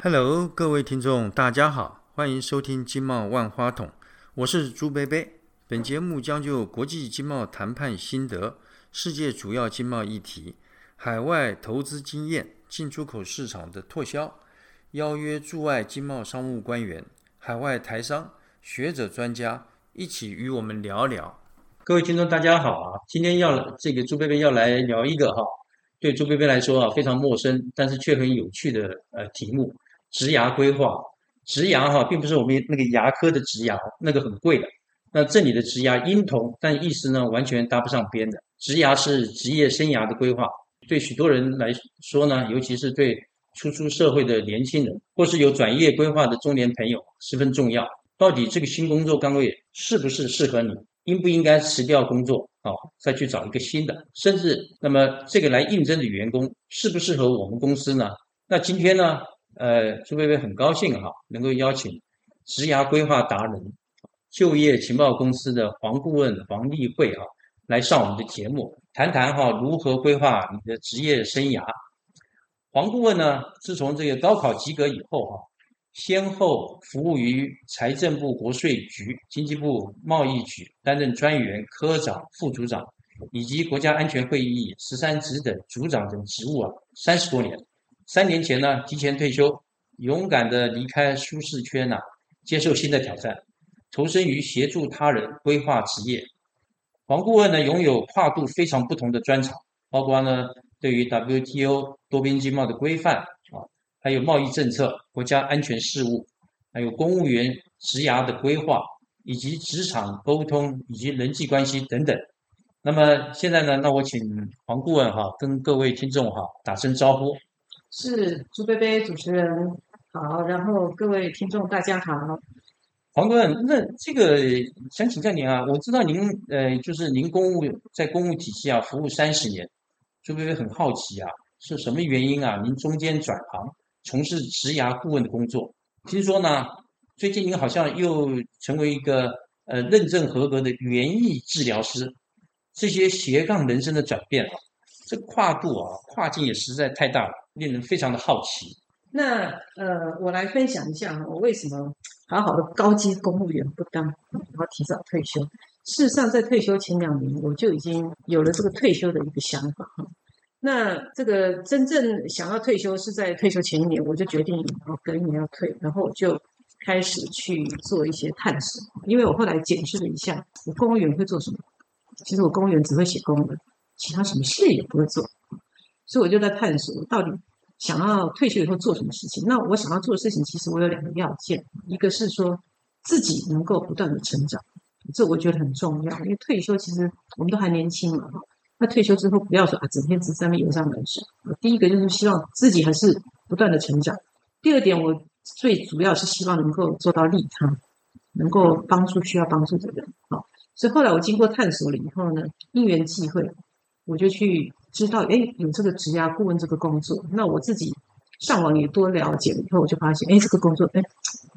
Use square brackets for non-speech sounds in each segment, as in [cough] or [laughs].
Hello，各位听众，大家好，欢迎收听《经贸万花筒》，我是朱贝贝。本节目将就国际经贸谈判心得、世界主要经贸议题、海外投资经验、进出口市场的拓销，邀约驻外经贸商务官员、海外台商、学者专家一起与我们聊聊。各位听众，大家好啊！今天要这个朱贝贝要来聊一个哈，对朱贝贝来说啊非常陌生，但是却很有趣的呃题目——植牙规划。植牙哈，并不是我们那个牙科的植牙，那个很贵的。那这里的植牙音同，但意思呢完全搭不上边的。植牙是职业生涯的规划，对许多人来说呢，尤其是对初出社会的年轻人，或是有转业规划的中年朋友，十分重要。到底这个新工作岗位是不是适合你？应不应该辞掉工作啊，再去找一个新的？甚至那么这个来应征的员工适不适合我们公司呢？那今天呢，呃，朱薇薇很高兴哈，能够邀请职涯规划达人、就业情报公司的黄顾问黄丽慧啊，来上我们的节目，谈谈哈如何规划你的职业生涯。黄顾问呢，自从这个高考及格以后哈。先后服务于财政部国税局、经济部贸易局，担任专员、科长、副组长，以及国家安全会议十三职等组长等职务啊，三十多年。三年前呢，提前退休，勇敢的离开舒适圈呐，接受新的挑战，投身于协助他人规划职业。黄顾问呢，拥有跨度非常不同的专长，包括呢，对于 WTO 多边经贸的规范啊。还有贸易政策、国家安全事务，还有公务员职涯的规划，以及职场沟通以及人际关系等等。那么现在呢，那我请黄顾问哈跟各位听众哈打声招呼。是朱贝贝主持人好，然后各位听众大家好。黄顾问，那这个想请教您啊，我知道您呃就是您公务在公务体系啊服务三十年，朱贝贝很好奇啊，是什么原因啊？您中间转行？从事职涯顾问的工作，听说呢，最近您好像又成为一个呃认证合格的园艺治疗师，这些斜杠人生的转变啊，这跨度啊跨境也实在太大了，令人非常的好奇。那呃，我来分享一下我为什么好好的高级公务员不当，然后提早退休。事实上，在退休前两年，我就已经有了这个退休的一个想法哈。那这个真正想要退休是在退休前一年，我就决定然后，隔一年要退，然后我就开始去做一些探索。因为我后来检视了一下，我公务员会做什么？其实我公务员只会写公文，其他什么事也不会做。所以我就在探索，到底想要退休以后做什么事情。那我想要做的事情，其实我有两个要件，一个是说自己能够不断的成长，这我觉得很重要。因为退休其实我们都还年轻嘛，哈。那退休之后，不要说啊，整天只在那游山玩水。第一个就是希望自己还是不断的成长。第二点，我最主要是希望能够做到利他，能够帮助需要帮助的人。好，所以后来我经过探索了以后呢，因缘际会，我就去知道，哎，有这个职涯顾问这个工作。那我自己上网也多了解了以后，我就发现，哎，这个工作，哎，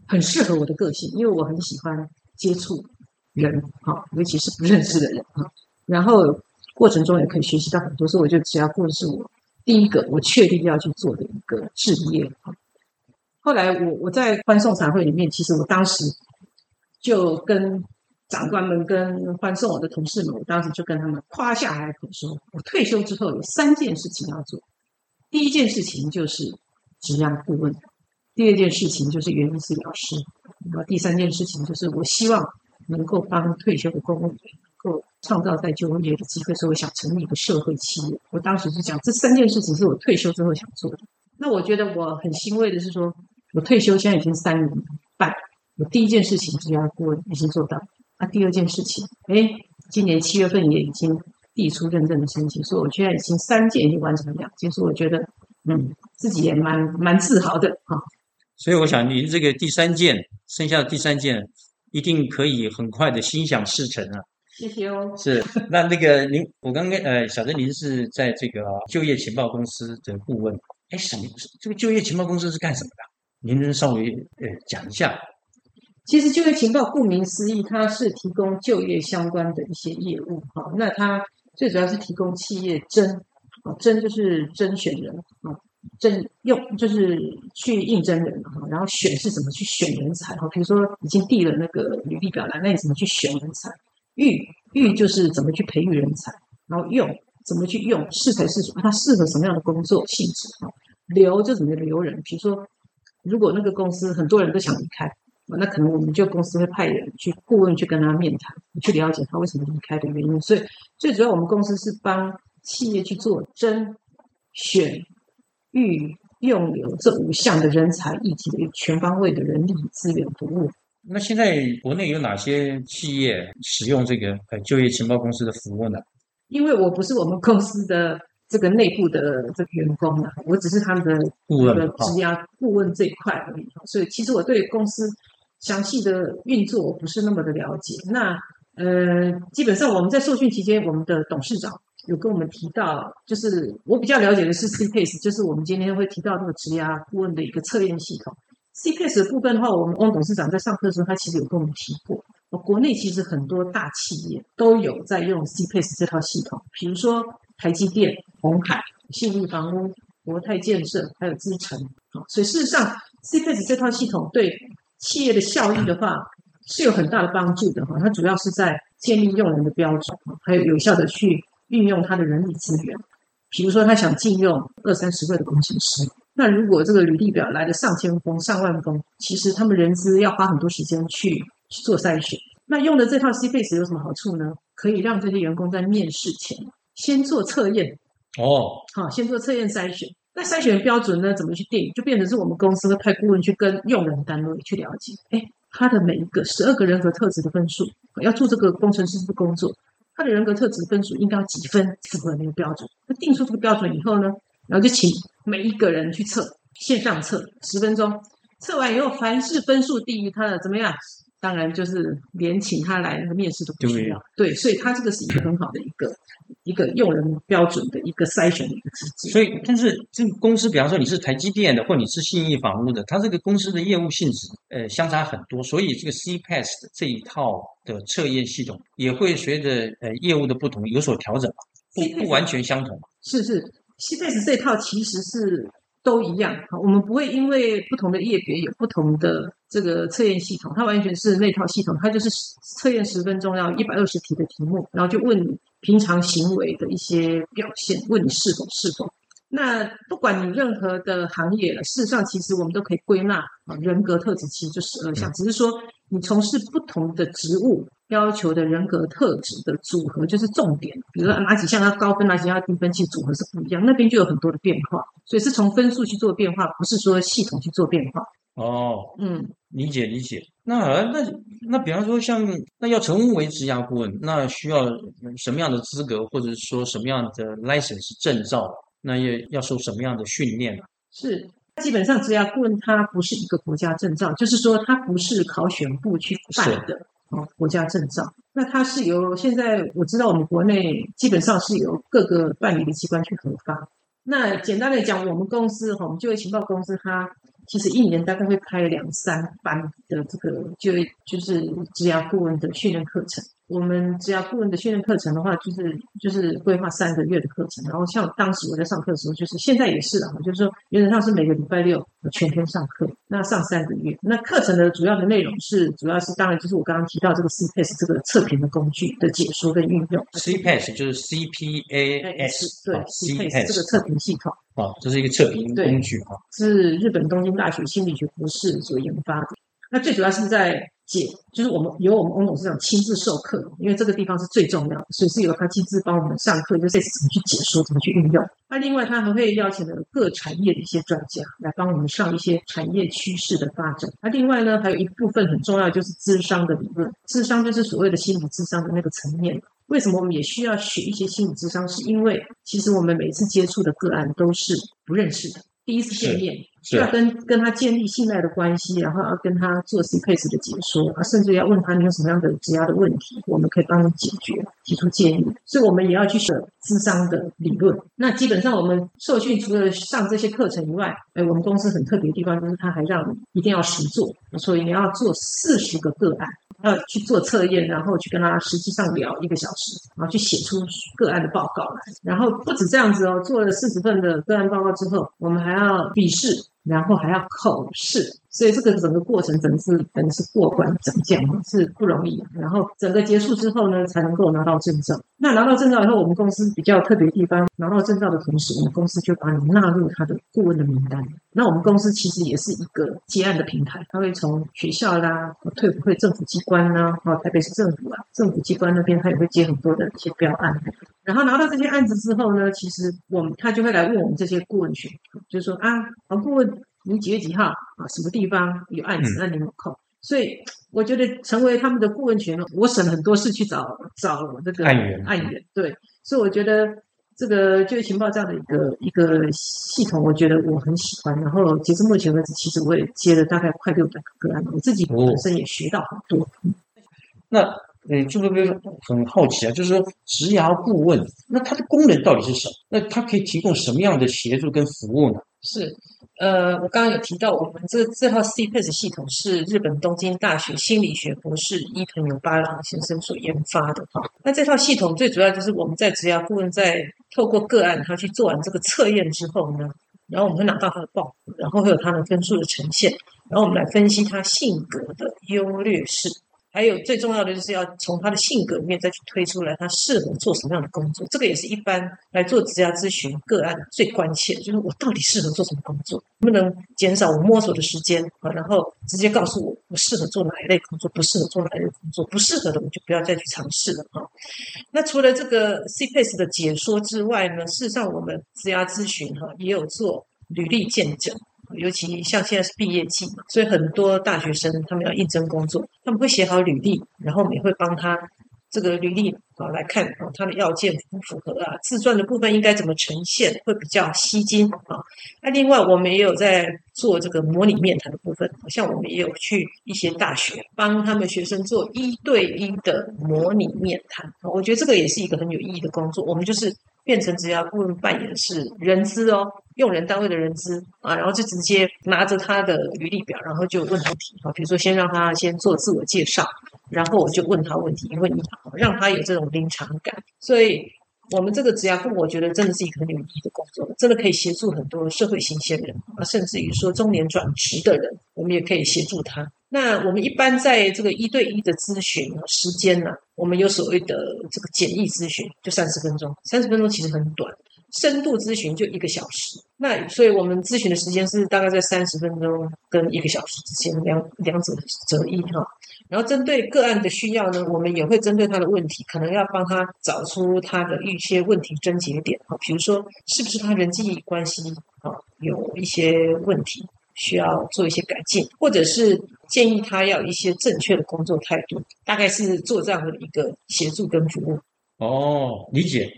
很适合我的个性，因为我很喜欢接触人，哈，尤其是不认识的人，哈，然后。过程中也可以学习到很多，所以我就只要顾问是我第一个我确定要去做的一个职业啊。后来我我在欢送茶会里面，其实我当时就跟长官们、跟欢送我的同事们，我当时就跟他们夸下海口说，我退休之后有三件事情要做。第一件事情就是职业顾问，第二件事情就是园艺治疗师，然后第三件事情就是我希望能够帮退休的公务员能。够创造再就业的机会，所以我想成立一个社会企业。我当时是讲这三件事情是我退休之后想做的。那我觉得我很欣慰的是说，我退休现在已经三年半，我第一件事情是要过已经做到了。那第二件事情，哎，今年七月份也已经递出认证的申请，所以我现在已经三件已经完成了两件，所以我觉得嗯，自己也蛮蛮自豪的哈。所以我想您这个第三件，剩下的第三件一定可以很快的心想事成啊。谢谢哦。是，那那个您，我刚刚呃，晓得您是在这个就业情报公司的顾问。哎，什么？这个就业情报公司是干什么的？您能稍微呃讲一下？其实就业情报顾名思义，它是提供就业相关的一些业务。好，那它最主要是提供企业征，啊征就是征选人啊，征用，就是去应征人哈，然后选是怎么去选人才哈，比如说已经递了那个履历表来，那你怎么去选人才？育育就是怎么去培育人才，然后用怎么去用适才适所，他适合什么样的工作性质哈？留就怎么留人，比如说如果那个公司很多人都想离开。那可能我们就公司会派人去顾问去跟他面谈，去了解他为什么离开的原因。所以最主要我们公司是帮企业去做甄、选、育、用、留这五项的人才议题的一个全方位的人力资源服务。那现在国内有哪些企业使用这个呃就业情报公司的服务呢？因为我不是我们公司的这个内部的这个员工啊，我只是他们的顾问、职业顾问这一块而已。所以其实我对公司。详细的运作我不是那么的了解。那呃，基本上我们在受训期间，我们的董事长有跟我们提到，就是我比较了解的是 CPACE，就是我们今天会提到这个职涯顾问的一个测验系统。CPACE 的部分的话，我们汪董事长在上课的时候，他其实有跟我们提过。国内其实很多大企业都有在用 CPACE 这套系统，比如说台积电、红海、信义房屋、国泰建设，还有资诚。所以事实上 CPACE 这套系统对企业的效益的话是有很大的帮助的哈，它主要是在建立用人的标准，还有有效的去运用它的人力资源。比如说，他想禁用二三十位的工程师，那如果这个履历表来的上千封、上万封，其实他们人资要花很多时间去去做筛选。那用的这套 C Face 有什么好处呢？可以让这些员工在面试前先做测验哦，好，先做测验筛选。那筛选标准呢？怎么去定？就变成是我们公司会派顾问去跟用人单位去了解，哎，他的每一个十二个人格特质的分数，要做这个工程师的工作，他的人格特质分数应该要几分符合那个标准？那定出这个标准以后呢，然后就请每一个人去测，线上测十分钟，测完以后，凡是分数低于他的怎么样？当然就是连请他来那个面试都不需要。对，所以他这个是一个很好的一个。[clears throat] 一个用人标准的一个筛选的一个机制，所以，但是这个公司，比方说你是台积电的，或你是信义房屋的，它这个公司的业务性质，呃，相差很多，所以这个 CPAS 这一套的测验系统也会随着呃业务的不同有所调整不不完全相同是是，CPAS 这套其实是都一样，我们不会因为不同的业别有不同的这个测验系统，它完全是那套系统，它就是测验十分钟要一百二十题的题目，然后就问你。平常行为的一些表现，问你是否是否？那不管你任何的行业了，事实上其实我们都可以归纳啊，人格特质其实就十二项，只是说你从事不同的职务要求的人格特质的组合就是重点。比如说哪几项要高分，哪几项要低分，其实组合是不一样，那边就有很多的变化。所以是从分数去做变化，不是说系统去做变化。哦，嗯，理解理解。那那那，比方说像那要成为职涯顾问，那需要什么样的资格，或者说什么样的 license 证照？那要要受什么样的训练呢？是，基本上职业顾问它不是一个国家证照，就是说它不是考选部去办的哦，国家证照。那它是由现在我知道我们国内基本上是由各个办理的机关去核发。那简单的讲，我们公司哈，我们就业情报公司它。其实一年大概会开两三班的这个就业就是职业顾问的训练课程。我们只要顾问的训练课程的话，就是就是规划三个月的课程。然后像当时我在上课的时候，就是现在也是啊，就是说原则上是每个礼拜六全天上课，那上三个月。那课程的主要的内容是，主要是当然就是我刚刚提到这个 CPAS 这个测评的工具的解说跟运用。CPAS 就是 C P A S 对 CPAS 这个测评系统。啊，这是一个测评工具啊，是日本东京大学心理学博士所研发的。那最主要是在解，就是我们由我们翁董事长亲自授课，因为这个地方是最重要的，所以是由他亲自帮我们上课，就是怎么去解说，怎么去运用。那另外，他还会邀请了各产业的一些专家来帮我们上一些产业趋势的发展。那另外呢，还有一部分很重要，就是智商的理论。智商就是所谓的心理智商的那个层面。为什么我们也需要学一些心理智商？是因为其实我们每次接触的个案都是不认识的，第一次见面，要跟跟他建立信赖的关系，然后要跟他做 C case 的解说，啊，甚至要问他你有什么样的质押的问题，我们可以帮你解决，提出建议。所以我们也要去学智商的理论。那基本上我们受训除了上这些课程以外，哎，我们公司很特别的地方就是他还让你一定要实做，所以你要做四十个个案。要去做测验，然后去跟他实际上聊一个小时，然后去写出个案的报告来。然后不止这样子哦，做了四十份的个案报告之后，我们还要笔试，然后还要口试，所以这个整个过程整是等于是过关斩将，是不容易。然后整个结束之后呢，才能够拿到证照。那拿到证照以后，我们公司比较特别的地方，拿到证照的同时，我们公司就把你纳入他的顾问的名单。那我们公司其实也是一个接案的平台，它会从学校啦、退辅会、政府机关啦、哦台北市政府啊、政府机关那边，它也会接很多的一些标案。然后拿到这些案子之后呢，其实我们他就会来问我们这些顾问群，就是说啊，黄顾问，你几月几号啊？什么地方有案子？那你有空？所以我觉得成为他们的顾问群，我省了很多事去找找这个案源案源。对，所以我觉得这个就业情报这样的一个一个系统，我觉得我很喜欢。然后截至目前为止，其实我也接了大概快六百个个案，我自己哦本身也学到很多。那呃，朱贝贝很好奇啊，就是说职涯顾问，那它的功能到底是什么？那它可以提供什么样的协助跟服务呢？是，呃，我刚刚有提到，我们这这套 CPAS 系统是日本东京大学心理学博士伊藤有八郎先生所研发的哈。那这套系统最主要就是我们在职涯顾问在透过个案他去做完这个测验之后呢，然后我们会拿到他的报告，然后会有他的分数的呈现，然后我们来分析他性格的优劣势。还有最重要的就是要从他的性格里面再去推出来，他适合做什么样的工作。这个也是一般来做职业咨询个案最关切，就是我到底适合做什么工作，能不能减少我摸索的时间啊？然后直接告诉我我适合做哪一类工作，不适合做哪一类工作，不适合的我就不要再去尝试了哈。那除了这个 CPAS 的解说之外呢，事实上我们职业咨询哈也有做履历见证。尤其像现在是毕业季嘛，所以很多大学生他们要应征工作，他们会写好履历，然后我们也会帮他这个履历啊来看啊他的要件符不符合啊，自传的部分应该怎么呈现会比较吸睛啊。那另外我们也有在做这个模拟面谈的部分，像我们也有去一些大学帮他们学生做一对一的模拟面谈，我觉得这个也是一个很有意义的工作。我们就是变成职业顾问扮演是人资哦，用人单位的人资啊，然后就直接拿着他的履历表，然后就问他题啊，比如说先让他先做自我介绍，然后我就问他问题，一问一答，让他有这种临场感。所以，我们这个职涯顾问，我觉得真的是一个很有意义的工作，真的可以协助很多社会新鲜人啊，甚至于说中年转职的人，我们也可以协助他。那我们一般在这个一对一的咨询时间呢，我们有所谓的这个简易咨询，就三十分钟，三十分钟其实很短。深度咨询就一个小时，那所以我们咨询的时间是大概在三十分钟跟一个小时之间，两两者择一哈。然后针对个案的需要呢，我们也会针对他的问题，可能要帮他找出他的一些问题症结点哈，比如说是不是他人际关系啊有一些问题需要做一些改进，或者是建议他要一些正确的工作态度，大概是做这样的一个协助跟服务。哦，理解。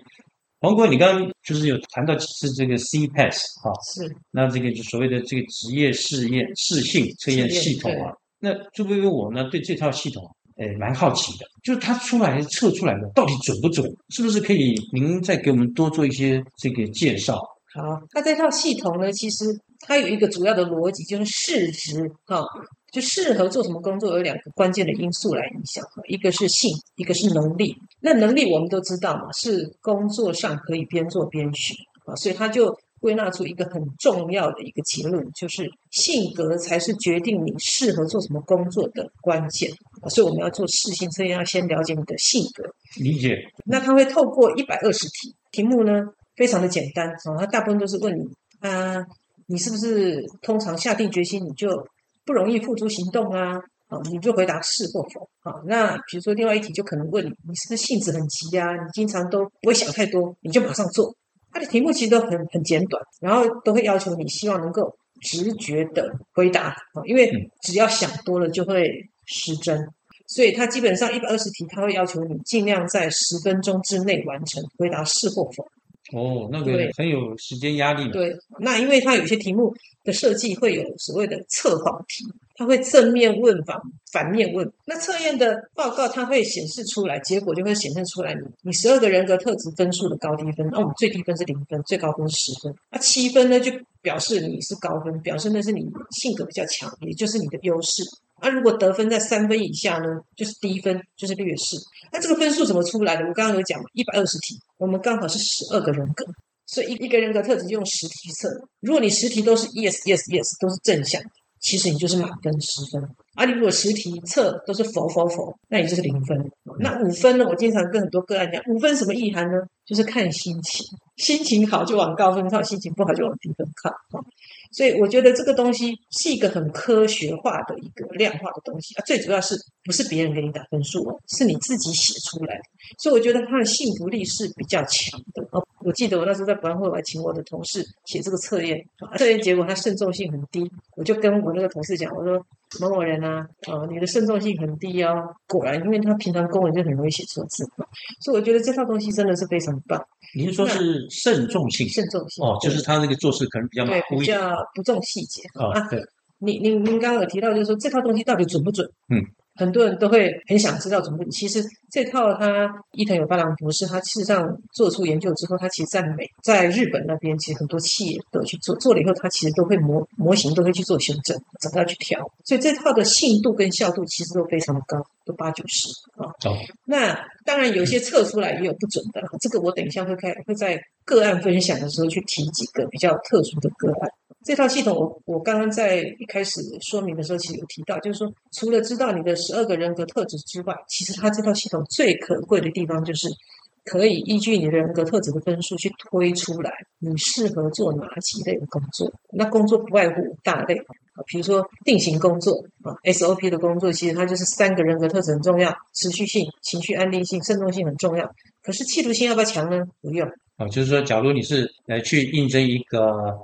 黄国，你刚刚就是有谈到几次这个 CPAS 哈、是那这个就所谓的这个职业试验试性测验系统啊。那朱薇薇我呢对这套系统诶蛮好奇的，就是它出来测出来的到底准不准？是不是可以您再给我们多做一些这个介绍？好，那这套系统呢，其实它有一个主要的逻辑，就是市值哈、就适合做什么工作有两个关键的因素来影响，一个是性，一个是能力。那能力我们都知道嘛，是工作上可以边做边学啊，所以它就归纳出一个很重要的一个结论，就是性格才是决定你适合做什么工作的关键啊。所以我们要做事情，所以，要先了解你的性格。理解那它会透过一百二十题，题目呢非常的简单哦，它大部分都是问你啊，你是不是通常下定决心你就不容易付诸行动啊？啊，你就回答是或否啊。那比如说另外一题就可能问你，你是不是性子很急啊？你经常都不会想太多，你就马上做。它的题目其实都很很简短，然后都会要求你希望能够直觉的回答啊，因为只要想多了就会失真。所以它基本上一百二十题，它会要求你尽量在十分钟之内完成回答是或否。哦，那个对很有时间压力。对，那因为它有些题目的设计会有所谓的测谎题，它会正面问反反面问。那测验的报告它会显示出来，结果就会显示出来你你十二个人格特质分数的高低分。那我们最低分是零分，最高分是十分。那七分呢，就表示你是高分，表示那是你性格比较强，也就是你的优势。啊，如果得分在三分以下呢，就是低分，就是劣势。那这个分数怎么出来的？我刚刚有讲嘛，一百二十题，我们刚好是十二个人格，所以一一个人格特质就用十题测。如果你十题都是 yes yes yes 都是正向，其实你就是满分十分。啊，你如果十题测都是否否否，那你就是零分。那五分呢？我经常跟很多个案讲，五分什么意涵呢？就是看心情，心情好就往高分靠，心情不好就往低分靠。所以我觉得这个东西是一个很科学化的一个量化的东西啊，最主要是不是别人给你打分数哦，是你自己写出来的。所以我觉得它的幸福力是比较强的哦。我记得我那时候在博览会，我还请我的同事写这个测验，测验结果他慎重性很低，我就跟我那个同事讲，我说某某人啊，呃，你的慎重性很低哦。果然，因为他平常公文就很容易写错字，所以我觉得这套东西真的是非常棒。您说是慎重性，慎重性哦，就是他那个做事可能比较马虎比较不重细节啊。对，您您您刚刚有提到，就是说这套东西到底准不准？嗯。很多人都会很想知道准不准。其实这套他伊藤有八郎博士，他事实上做出研究之后，他其实在美、在日本那边，其实很多企业都去做，做了以后，他其实都会模模型都会去做修正，怎么样去调。所以这套的信度跟效度其实都非常的高，都八九十啊。那当然有些测出来也有不准的，这个我等一下会开会在个案分享的时候去提几个比较特殊的个案。这套系统，我我刚刚在一开始说明的时候，其实有提到，就是说，除了知道你的十二个人格特质之外，其实它这套系统最可贵的地方，就是可以依据你的人格特质的分数去推出来，你适合做哪几类的工作。那工作不外乎五大类啊，比如说定型工作啊，SOP 的工作，其实它就是三个人格特质很重要，持续性、情绪安定性、慎重性很重要。可是企图心要不要强呢？不用。啊，就是说，假如你是来去应征一个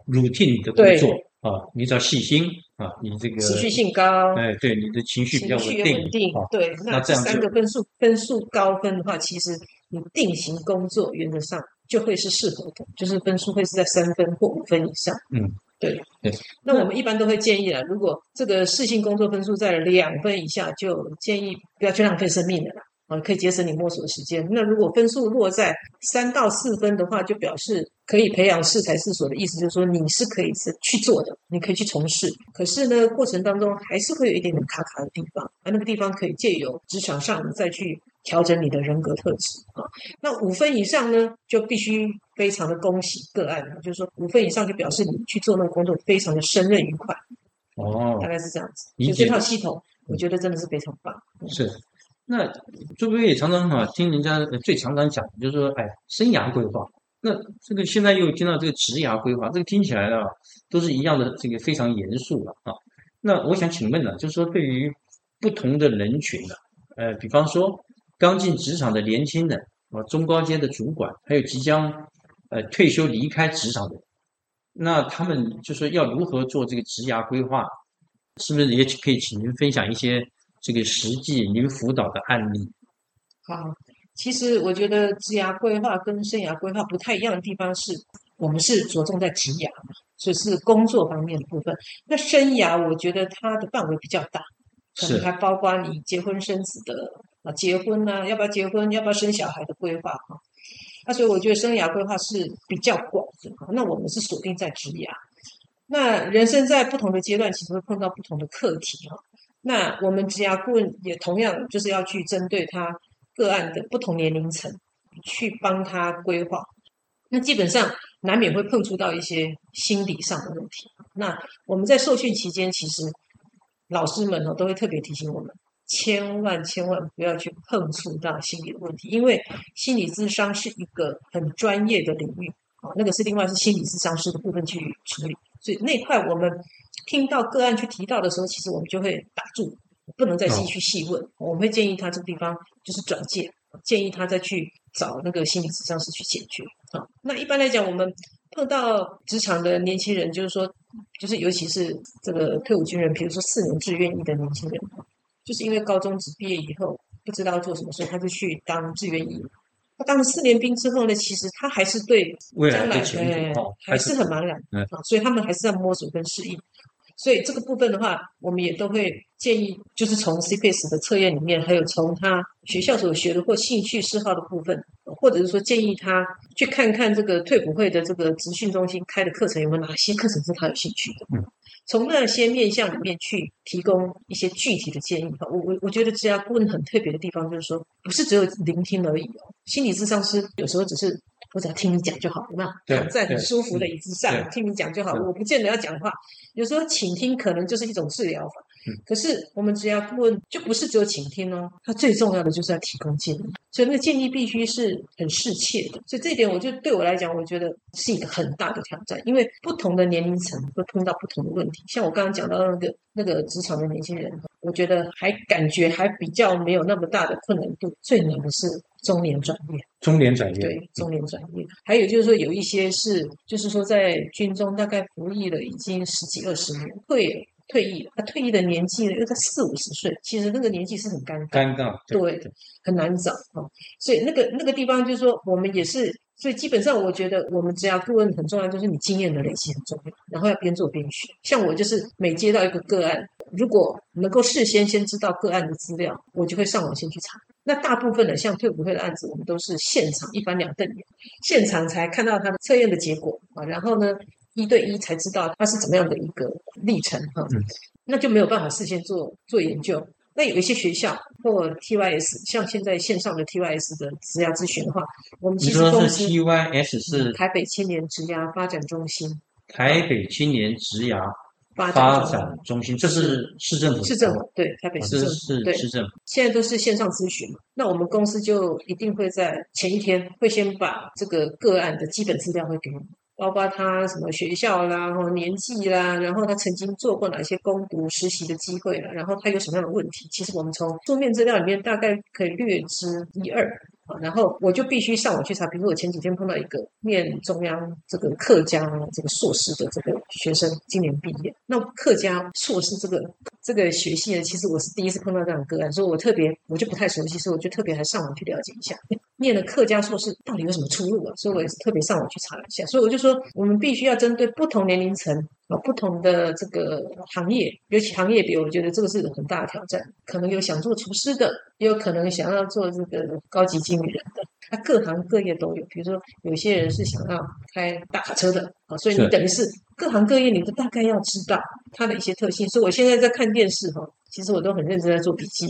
routine 的工作啊，你只要细心啊，你这个持续性高，哎，对，你的情绪比较稳定，对，那这样三个分数分数高分的话，其实你定型工作原则上就会是适合的，就是分数会是在三分或五分以上。嗯，对对。那我们一般都会建议啊，如果这个试性工作分数在两分以下，就建议不要去浪费生命了。啊，可以节省你摸索的时间。那如果分数落在三到四分的话，就表示可以培养适才适所的意思，就是说你是可以是去做的，你可以去从事。可是呢，过程当中还是会有一点点卡卡的地方，而那个地方可以借由职场上再去调整你的人格特质啊。那五分以上呢，就必须非常的恭喜个案了，就是说五分以上就表示你去做那个工作非常的胜任愉快。哦，大概是这样子。就这套系统，我觉得真的是非常棒。是。那朱贝也常常哈听人家最常常讲，就是说，哎，生涯规划。那这个现在又听到这个职涯规划，这个听起来呢都是一样的，这个非常严肃了啊。那我想请问呢，就是说对于不同的人群呢，呃，比方说刚进职场的年轻人啊，中高阶的主管，还有即将呃退休离开职场的，那他们就是要如何做这个职涯规划？是不是也可以请您分享一些？这个实际您辅导的案例，好，其实我觉得职涯规划跟生涯规划不太一样的地方是，我们是着重在职涯嘛，所以是工作方面的部分。那生涯，我觉得它的范围比较大，可能还包括你结婚生子的啊，结婚呢，要不要结婚，要不要生小孩的规划哈。那所以我觉得生涯规划是比较广的。那我们是锁定在职涯。那人生在不同的阶段，其实会碰到不同的课题哈。那我们职涯顾问也同样就是要去针对他个案的不同年龄层，去帮他规划。那基本上难免会碰触到一些心理上的问题。那我们在受训期间，其实老师们呢都会特别提醒我们，千万千万不要去碰触到心理的问题，因为心理智商是一个很专业的领域啊，那个是另外是心理智商师的部分去处理，所以那块我们。听到个案去提到的时候，其实我们就会打住，不能再继续细问。我们会建议他这个地方就是转介，建议他再去找那个心理咨商师去解决。啊，那一般来讲，我们碰到职场的年轻人，就是说，就是尤其是这个退伍军人，比如说四年志愿役的年轻人，就是因为高中只毕业以后不知道做什么，所以他就去当志愿役。他当了四年兵之后呢，其实他还是对将来还是很茫然啊，所以他们还是在摸索跟适应。所以这个部分的话，我们也都会建议，就是从 CPS 的测验里面，还有从他学校所学的或兴趣嗜好的部分，或者是说建议他去看看这个退伍会的这个职训中心开的课程有没有哪些课程是他有兴趣的。嗯，从那些面向里面去提供一些具体的建议哈。我我我觉得这家顾问很特别的地方就是说，不是只有聆听而已哦。心理咨商师有时候只是我只要听你讲就好，有没有？躺在很舒服的椅子上听你讲就好，我不见得要讲话。有时候倾听可能就是一种治疗法。嗯可是我们只要顾问就不是只有倾听哦，它最重要的就是要提供建议，所以那个建议必须是很适切的。所以这一点，我就对我来讲，我觉得是一个很大的挑战，因为不同的年龄层会碰到不同的问题。像我刚刚讲到那个那个职场的年轻人，我觉得还感觉还比较没有那么大的困难度，最难的是中年转业。中年转业，对，中年转业，还有就是说有一些是，就是说在军中大概服役了已经十几二十年，退退役了，他退役的年纪呢又在四五十岁，其实那个年纪是很尴尬，尴尬，对，很难找啊、哦。所以那个那个地方就是说，我们也是，所以基本上我觉得我们只要顾问很重要，就是你经验的累积很重要，然后要边做边学。像我就是每接到一个个案，如果能够事先先知道个案的资料，我就会上网先去查。那大部分的像退伍会的案子，我们都是现场一翻两瞪眼，现场才看到他的测验的结果啊，然后呢一对一才知道他是怎么样的一个历程哈、嗯那就没有办法事先做做研究。那有一些学校或 TYS，像现在线上的 TYS 的职涯咨询的话，我们其实公司 TYS 是台北青年职涯发展中心台北青年职涯发发展中心，这是市政府市政府对台北市政府市政府，现在都是线上咨询嘛，那我们公司就一定会在前一天会先把这个个案的基本资料会给你，包括他什么学校啦、然后年纪啦，然后他曾经做过哪些攻读实习的机会啦，然后他有什么样的问题，其实我们从书面资料里面大概可以略知一二。然后我就必须上网去查，比如说我前几天碰到一个念中央这个客家这个硕士的这个学生，今年毕业。那客家硕士这个这个学系呢，其实我是第一次碰到这样的个案，所以我特别我就不太熟悉，所以我就特别还上网去了解一下，[laughs] 念了客家硕士到底有什么出路啊？所以我也是特别上网去查了一下。所以我就说，我们必须要针对不同年龄层啊、不同的这个行业，尤其行业别，我觉得这个是很大的挑战。可能有想做厨师的，也有可能想要做这个高级经理人的，那各行各业都有。比如说，有些人是想要开大卡车的啊，所以你等于是各行各业你都大概要知道它的一些特性。所以我现在在看电视哈，其实我都很认真在做笔记，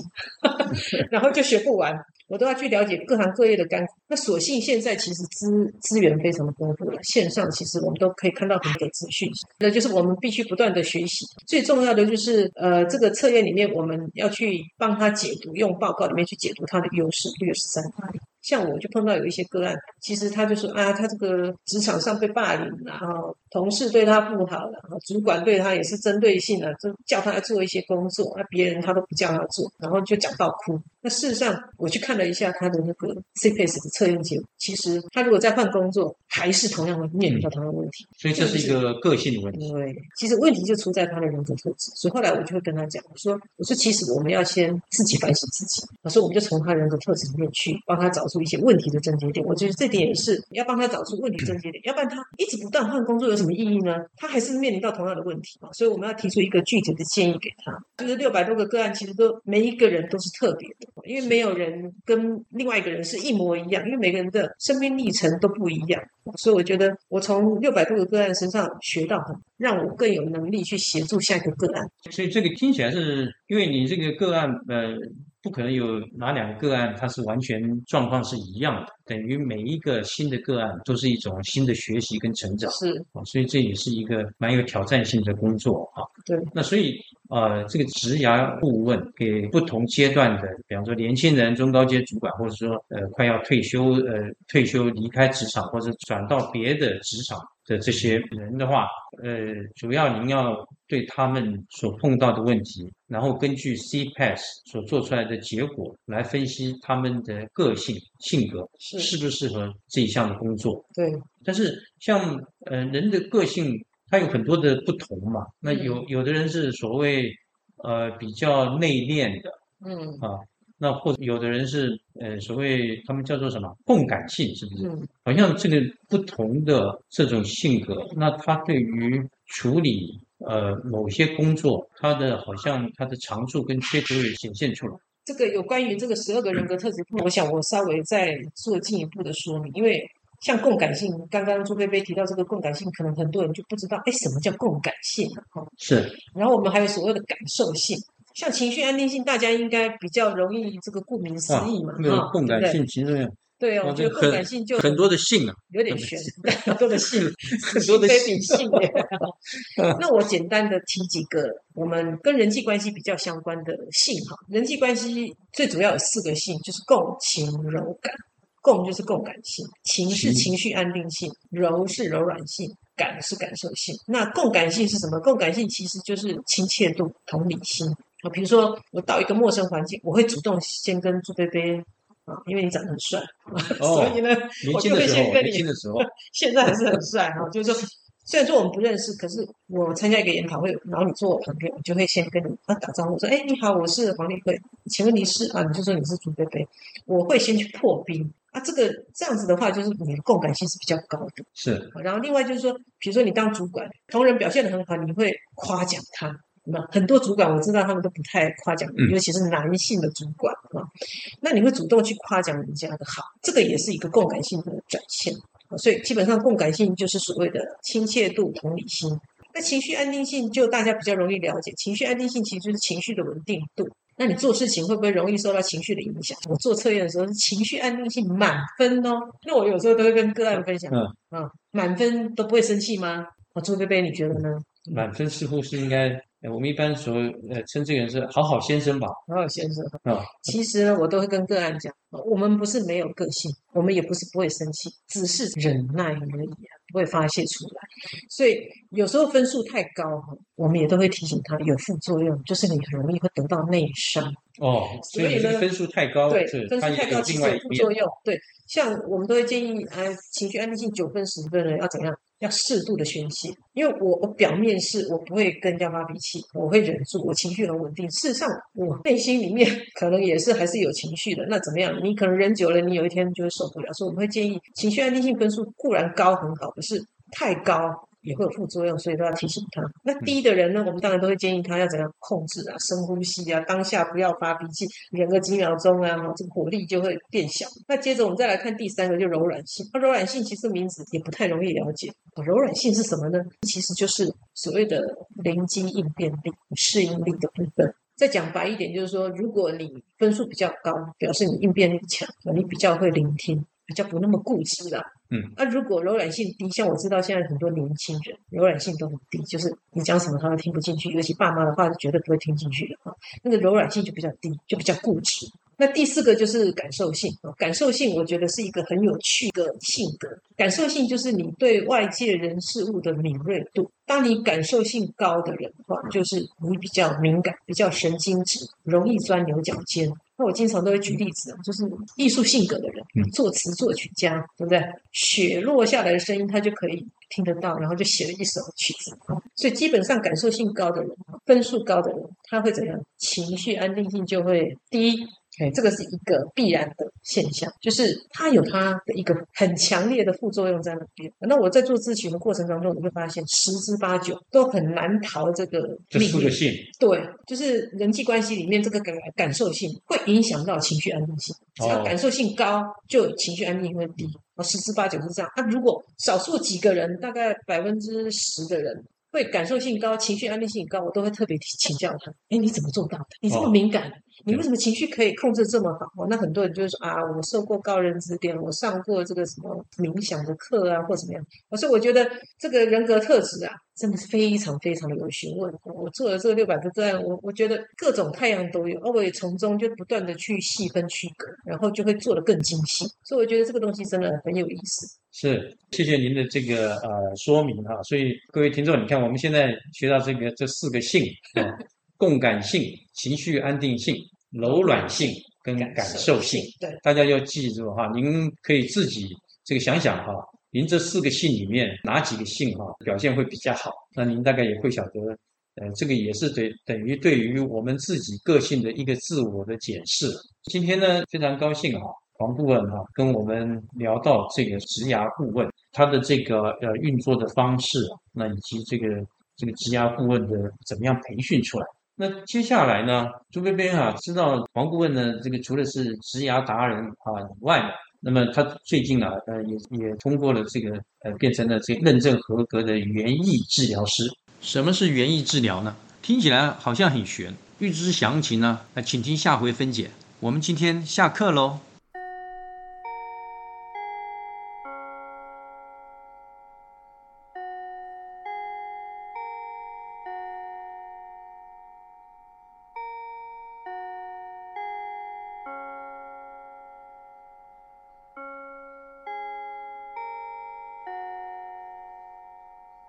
[laughs] 然后就学不完。我都要去了解各行各业的干苦。那所幸现在其实资资源非常的丰富了，线上其实我们都可以看到很多资讯。那就是我们必须不断的学习。最重要的就是呃，这个测验里面我们要去帮他解读，用报告里面去解读他的优势、劣势在哪里。像我就碰到有一些个案，其实他就说啊，他这个职场上被霸凌，然后同事对他不好了，然后主管对他也是针对性的，就叫他做一些工作，那别人他都不叫他做，然后就讲到哭。那事实上，我去看了一下他的那个 CPS 的测验结果，其实他如果再换工作，还是同样会面临到同样的问题。所以这是一个个性的问题。对，其实问题就出在他的人格特质，所以后来我就会跟他讲，我说，我说其实我们要先自己反省自己，我说我们就从他人格特质里面去帮他找出一些问题的症结点。我觉得这点也是要帮他找出问题症结点，要不然他一直不断换工作有什么意义呢？他还是面临到同样的问题啊，所以我们要提出一个具体的建议给他。就是六百多个个案，其实都每一个人都是特别的，因为没有人跟另外一个人是一模一样，因为每个人的生命历程都不一样。所以我觉得我从六百多个个案身上学到很，让我更有能力去协助下一个个案。所以这个听起来是因为你这个个案，呃，不可能有哪两个个案它是完全状况是一样的，等于每一个新的个案都是一种新的学习跟成长是啊，所以这也是一个蛮有挑战性的工作啊。对，那所以呃，这个职涯顾问给不同阶段的，比方说年轻人、中高阶主管，或者说呃快要退休呃退休离开职场或者转到别的职场的这些人的话，呃，主要您要对他们所碰到的问题，然后根据 CPAS 所做出来的结果来分析他们的个性、性格是适不适合这一项的工作。对但是像呃人的个性，它有很多的不同嘛。那有有的人是所谓呃比较内敛的嗯啊，那或者有的人是呃所谓他们叫做什么共感性，是不是？嗯好像这个不同的这种性格，那他对于处理呃某些工作，他的好像他的长处跟缺点也显现出来。这个有关于这个十二个人格特质，我想我稍微再做进一步的说明，因为像共感性，刚刚朱菲菲提到这个共感性，可能很多人就不知道，哎，什么叫共感性啊？哈，是，然后我们还有所谓的感受性，像情绪安定性，大家应该比较容易这个顾名思义嘛，那个哈，共感性情绪对哦，哦我觉得共感性就很多的性啊，有点悬，[laughs] 很多的性，[laughs] 很多的非性比性。[laughs] 那我简单的提几个我们跟人际关系比较相关的性哈，人际关系最主要有四个性，就是共情柔感。共就是共感性，情是情情绪安定性，柔是柔软性，感是感受性。那共感性是什么？共感性其实就是亲切度、同理心啊。比如说我到一个陌生环境，我会主动先跟朱贝贝啊，因为你长得很帅，所以呢，[laughs] 我就会先跟你的时候，现在还是很帅哈。就是说，虽然说我们不认识，可是我参加一个研讨会，然后你坐我旁边，我就会先跟你啊打招呼，说：“哎，你好，我是黄丽慧，请问你是啊？”你就说你是朱贝贝，我会先去破冰啊。这个这样子的话，就是你的共感性是比较高的。是然后另外就是说，比如说你当主管，同仁表现得很好，你会夸奖他。那很多主管我知道他们都不太夸奖，嗯尤其是男性的主管啊。那你会主动去夸奖人家的好，这个也是一个共感性的展现。啊所以基本上共感性就是所谓的亲切度、同理心。那情绪安定性就大家比较容易了解，情绪安定性其实就是情绪的稳定度。那你做事情会不会容易受到情绪的影响？我做测验的时候是情绪安定性满分哦。那我有时候都会跟个案分享，嗯嗯，满分都不会生气吗？啊，朱贝贝，你觉得呢？满分似乎是应该，呃我们一般说呃称这个人是好好先生吧，好好先生，啊，其实呢，我都会跟个案讲，啊我们不是没有个性，我们也不是不会生气，只是忍耐而已啊，不会发泄出来。所以有时候分数太高哈，我们也都会提醒他有副作用，就是你很容易会得到内伤。哦，所以呢分数太高，对，分数太高其有副作，用。对，像我们都会建议，呃，情绪安定性九分、十分的要怎样？要适度的宣泄。因为我我表面是我不会跟人家发脾气，我会忍住，我情绪很稳定。事实上，我内心里面 [laughs] 可能也是还是有情绪的。那怎么样？你可能忍久了，你有一天就会受不了。所以我们会建议，情绪安定性分数固然高很好，可是太高。也会有副作用，所以都要提醒他。那低的人呢，我们当然都会建议他要怎样控制啊，深呼吸啊，当下不要发脾气，忍个几秒钟啊，这个火力就会变小。那接着我们再来看第三个，就柔软性。那柔软性其实名字也不太容易了解。柔软性是什么呢？其实就是所谓的灵机应变力、适应力的部分。再讲白一点，就是说，如果你分数比较高，表示你应变力强，你比较会聆听，比较不那么固执啦。嗯，那、如果柔软性低，像我知道现在很多年轻人柔软性都很低，就是你讲什么他都听不进去，尤其爸妈的话是绝对不会听进去的啊。那个柔软性就比较低，就比较固执。那第四个就是感受性啊，感受性我觉得是一个很有趣的性格。感受性就是你对外界人事物的敏锐度。当你感受性高的人的话，就是你比较敏感，比较神经质，容易钻牛角尖。那我经常都会举例子啊，就是艺术性格的人，作词作曲家，对不对？雪落下来的声音，他就可以听得到，然后就写了一首曲子。所以基本上感受性高的人，分数高的人，他会怎样？情绪安定性就会低。哎，这个是一个必然的现象，就是它有它的一个很强烈的副作用在那边。那我在做咨询的过程当中，我会发现十之八九都很难逃这个这命性，对，就是人际关系里面这个感感受性会影响到情绪安定性，只要哦感受性高，就情绪安定会低。哦，十之八九是这样。那、如果少数几个人，大概百分之十的人。会感受性高、情绪安定性高，我都会特别请教他：哎，你怎么做到的？你这么哦敏感，你为什么情绪可以控制这么好？哦，那很多人就是说啊，我受过高人指点，我上过这个什么冥想的课啊，或怎么样。我说我觉得这个人格特质啊，真的是非常非常的有学问。我做了这个六百个个案，我我觉得各种太阳都有，而我也从中就不断的去细分区隔，然后就会做得更精细。所以我觉得这个东西真的很有意思。是，谢谢您的这个呃说明哈。所以各位听众，你看我们现在学到这个这四个性啊，共感性、情绪安定性、柔软性跟感受性，对，大家要记住哈。您可以自己这个想想哈，您这四个性里面哪几个性哈表现会比较好？那您大概也会晓得，呃，这个也是对等于对于我们自己个性的一个自我的检视。今天呢，非常高兴哈。黄顾问哈、跟我们聊到这个职涯顾问他的这个呃运作的方式，那以及这个这个职涯顾问的怎么样培训出来。那接下来呢，朱贝贝啊，知道黄顾问呢，这个除了是职涯达人啊以外，那么他最近呢，呃，也也通过了这个呃，变成了这个认证合格的园艺治疗师。什么是园艺治疗呢？听起来好像很玄。欲知详情呢，那请听下回分解。我们今天下课喽。